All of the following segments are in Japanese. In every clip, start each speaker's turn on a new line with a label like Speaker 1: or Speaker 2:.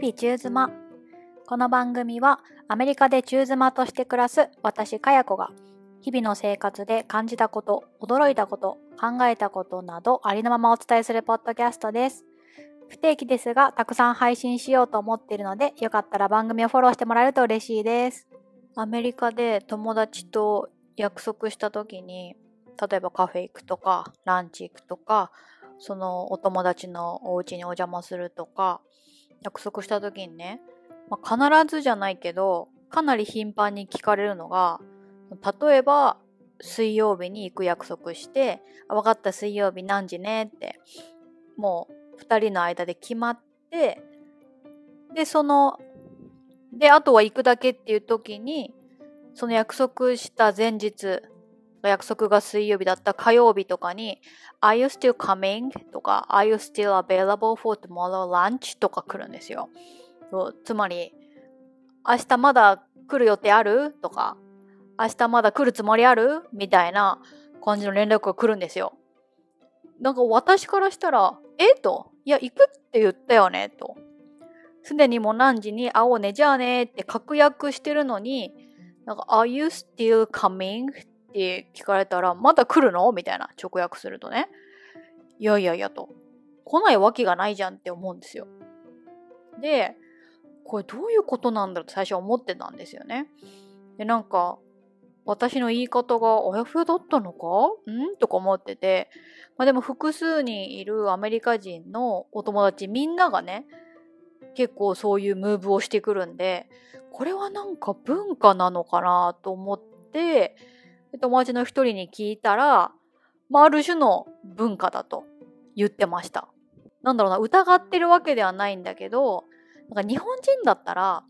Speaker 1: 々中妻。この番組はアメリカで中妻として暮らす私かや子が日々の生活で感じたこと、驚いたこと、考えたことなどありのままお伝えするポッドキャストです。不定期ですがたくさん配信しようと思っているのでよかったら番組をフォローしてもらえると嬉しいです。アメリカで友達と約束した時に例えばカフェ行くとかランチ行くとかそのお友達のお家にお邪魔するとか約束した時にね、まあ、必ずじゃないけどかなり頻繁に聞かれるのが例えば水曜日に行く約束して「分かった水曜日何時ね」ってもう2人の間で決まってでそのであとは行くだけっていう時にその約束した前日約束が水曜日だった火曜日とかに Are you still coming? とか Are you still available for tomorrow lunch? とか来るんですよ。つまり明日まだ来る予定ある？とか明日まだ来るつもりある？みたいな感じの連絡が来るんですよ。なんか私からしたら、え？と、いや、行くって言ったよね？と。すでにもう何時に？会おうね、じゃあねって確約してるのに、なんか、Are you still coming? って聞かれたら、まだ来るの？みたいな直訳するとね。いやいやいやと。来ないわけがないじゃんって思うんですよ。で、これどういうことなんだろうって最初思ってたんですよね。で、なんか、私の言い方があやふやだったのか？ん？とか思ってて、まあ、でも複数にいるアメリカ人のお友達みんながね、結構そういうムーブをしてくるんで、これはなんか文化なのかなと思って、友達の一人に聞いたら、まあ、ある種の文化だと言ってました。なんだろうな、疑ってるわけではないんだけど、なんか日本人だったら、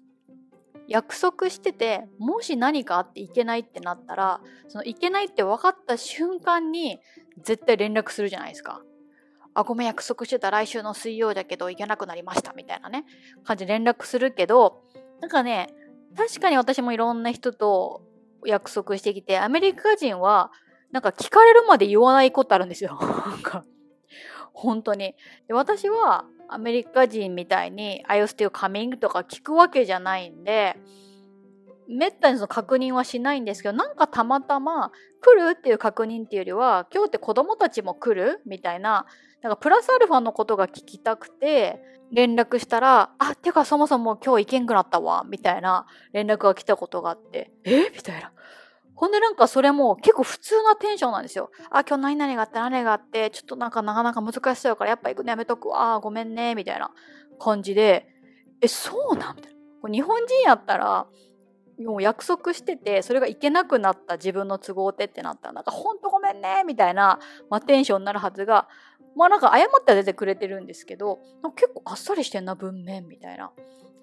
Speaker 1: 約束してて、もし何かあっていけないってなったら、そのいけないって分かった瞬間に絶対連絡するじゃないですか。あ、ごめん約束してた来週の水曜だけど行けなくなりましたみたいなね、感じで連絡するけど、なんかね、確かに私もいろんな人と約束してきて、アメリカ人は、なんか聞かれるまで言わないことあるんですよ。本当に。で私はアメリカ人みたいに Are you still coming? とか聞くわけじゃないんで、めったにその確認はしないんですけど、なんかたまたま来るっていう確認っていうよりは、今日って子供たちも来る？みたいな、なんかプラスアルファのことが聞きたくて、連絡したら、あ、てかそもそも今日行けんくなったわ、みたいな連絡が来たことがあって、え？みたいな。ほんでなんかそれも結構普通なテンションなんですよ。あ、今日何々があって何があって、ちょっとなんかなかなか難しそうやからやっぱ行くのやめとくわ、ごめんね、みたいな感じで、え、そうなん？みたいな。日本人やったら、もう約束してて、それがいけなくなった自分の都合でってなったら、なんかほんとごめんね、みたいな、まあ、テンションになるはずが、まあなんか謝っては出てくれてるんですけど、結構あっさりしてんな、文面みたいな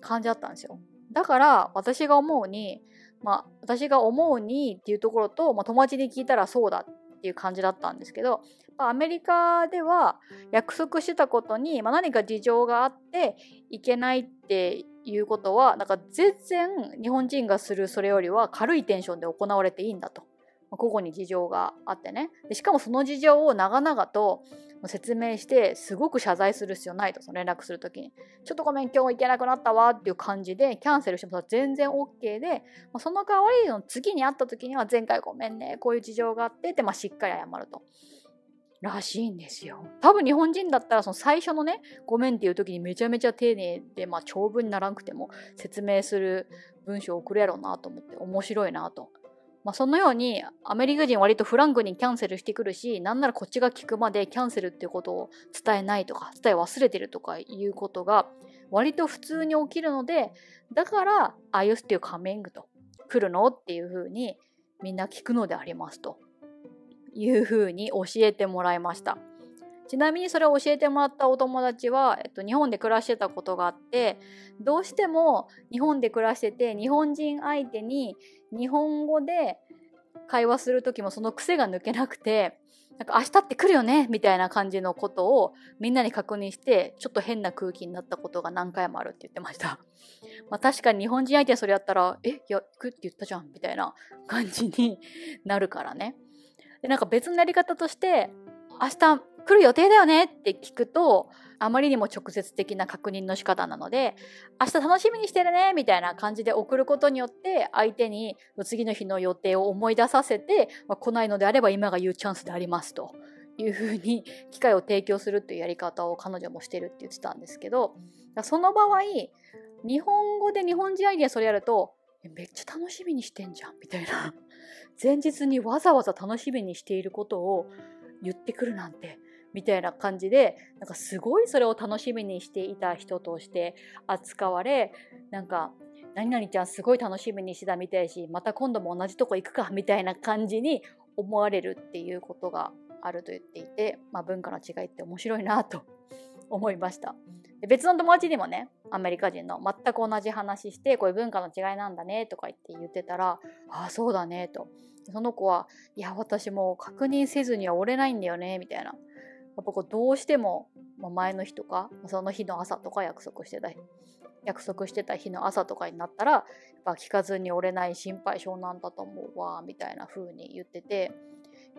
Speaker 1: 感じだったんですよ。だから私が思うに、まあ私が思うにっていうところと、まあ、友達に聞いたらそうだっていう感じだったんですけど、アメリカでは約束してたことに、まあ、何か事情があっていけないっていうことはなんか全然日本人がするそれよりは軽いテンションで行われていいんだと。個々に事情があってねでしかもその事情を長々と説明してすごく謝罪する必要ないとその連絡する時にちょっとごめん今日行けなくなったわっていう感じでキャンセルしても全然 OK で、まあ、その代わりの次に会った時には前回ごめんねこういう事情があってって、まあ、しっかり謝ると。らしいんですよ。多分日本人だったらその最初のね、ごめんっていう時にめちゃめちゃ丁寧で、まあ長文にならなくても説明する文章を送るやろうなと思って面白いなとまあ、そのようにアメリカ人割とフランクにキャンセルしてくるしなんならこっちが聞くまでキャンセルっていうことを伝えないとか伝え忘れてるとかいうことが割と普通に起きるのでだから「あゆす」っていう仮面と来るのっていうふうにみんな聞くのでありますというふうに教えてもらいました。ちなみにそれを教えてもらったお友達は、えっと、日本で暮らしてたことがあってどうしても日本で暮らしてて日本人相手に日本語で会話する時もその癖が抜けなくてなんか明日って来るよね？みたいな感じのことをみんなに確認してちょっと変な空気になったことが何回もあるって言ってました。まあ確かに日本人相手にそれやったらえ？いや行くって言ったじゃんみたいな感じになるからね。でなんか別のやり方として明日来る予定だよねって聞くと、あまりにも直接的な確認の仕方なので、明日楽しみにしてるねみたいな感じで送ることによって、相手に次の日の予定を思い出させて、まあ、来ないのであれば今が言うチャンスでありますというふうに機会を提供するというやり方を彼女もしてるって言ってたんですけど、その場合、日本語で日本人アイデアそれやると、めっちゃ楽しみにしてんじゃんみたいな。前日にわざわざ楽しみにしていることを言ってくるなんてみたいな感じでなんかすごいそれを楽しみにしていた人として扱われなんか何々ちゃんすごい楽しみにしてたみたいしまた今度も同じとこ行くかみたいな感じに思われるっていうことがあると言っていて、まあ、文化の違いって面白いなと思いました。別の友達にもねアメリカ人の全く同じ話してこういう文化の違いなんだねとか言って言ってたらああそうだねと。その子はいや私もう確認せずには折れないんだよねみたいな。やっぱこうどうしても、前の日とかその日の朝とか約束してた約束してた日の朝とかになったらやっぱ聞かずに折れない心配性なんだと思うわみたいな風に言ってて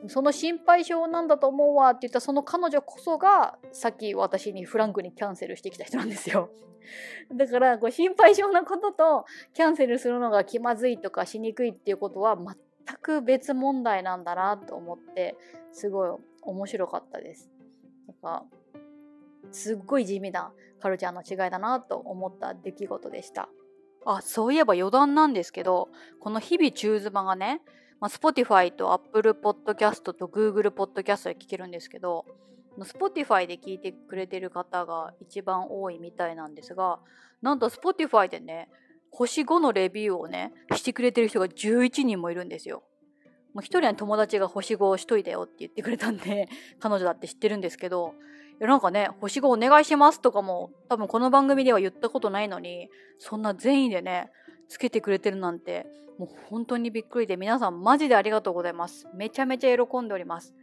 Speaker 1: その心配性なんだと思うわって言ったその彼女こそがさっき私にフランクにキャンセルしてきた人なんですよ。だからこう心配性なこととキャンセルするのが気まずいとかしにくいっていうことは全く別問題なんだなと思ってすごい面白かったです。なんかすっごい地味なカルチャーの違いだなと思った出来事でした。あ、そういえば余談なんですけど、この日々チューズマがね、まあ、Spotify と Apple Podcast と Google Podcast で聞けるんですけど、Spotify で聞いてくれてる方が一番多いみたいなんですが、なんと Spotify でね、星5のレビューをね、してくれてる人が11人もいるんですよ。もう一人は友達が星5をしといたよって言ってくれたんで、彼女だって知ってるんですけど、いやなんかね、星5お願いしますとかも多分この番組では言ったことないのに、そんな善意でね、つけてくれてるなんて、もう本当にびっくりで皆さんマジでありがとうございます。めちゃめちゃ喜んでおります。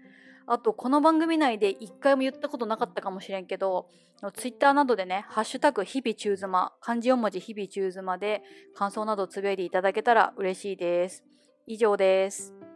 Speaker 1: あと、この番組内で一回も言ったことなかったかもしれんけど、ツイッターなどでね、ハッシュタグ日々中妻、漢字4文字日々中妻で感想などつぶやいていただけたら嬉しいです。以上です。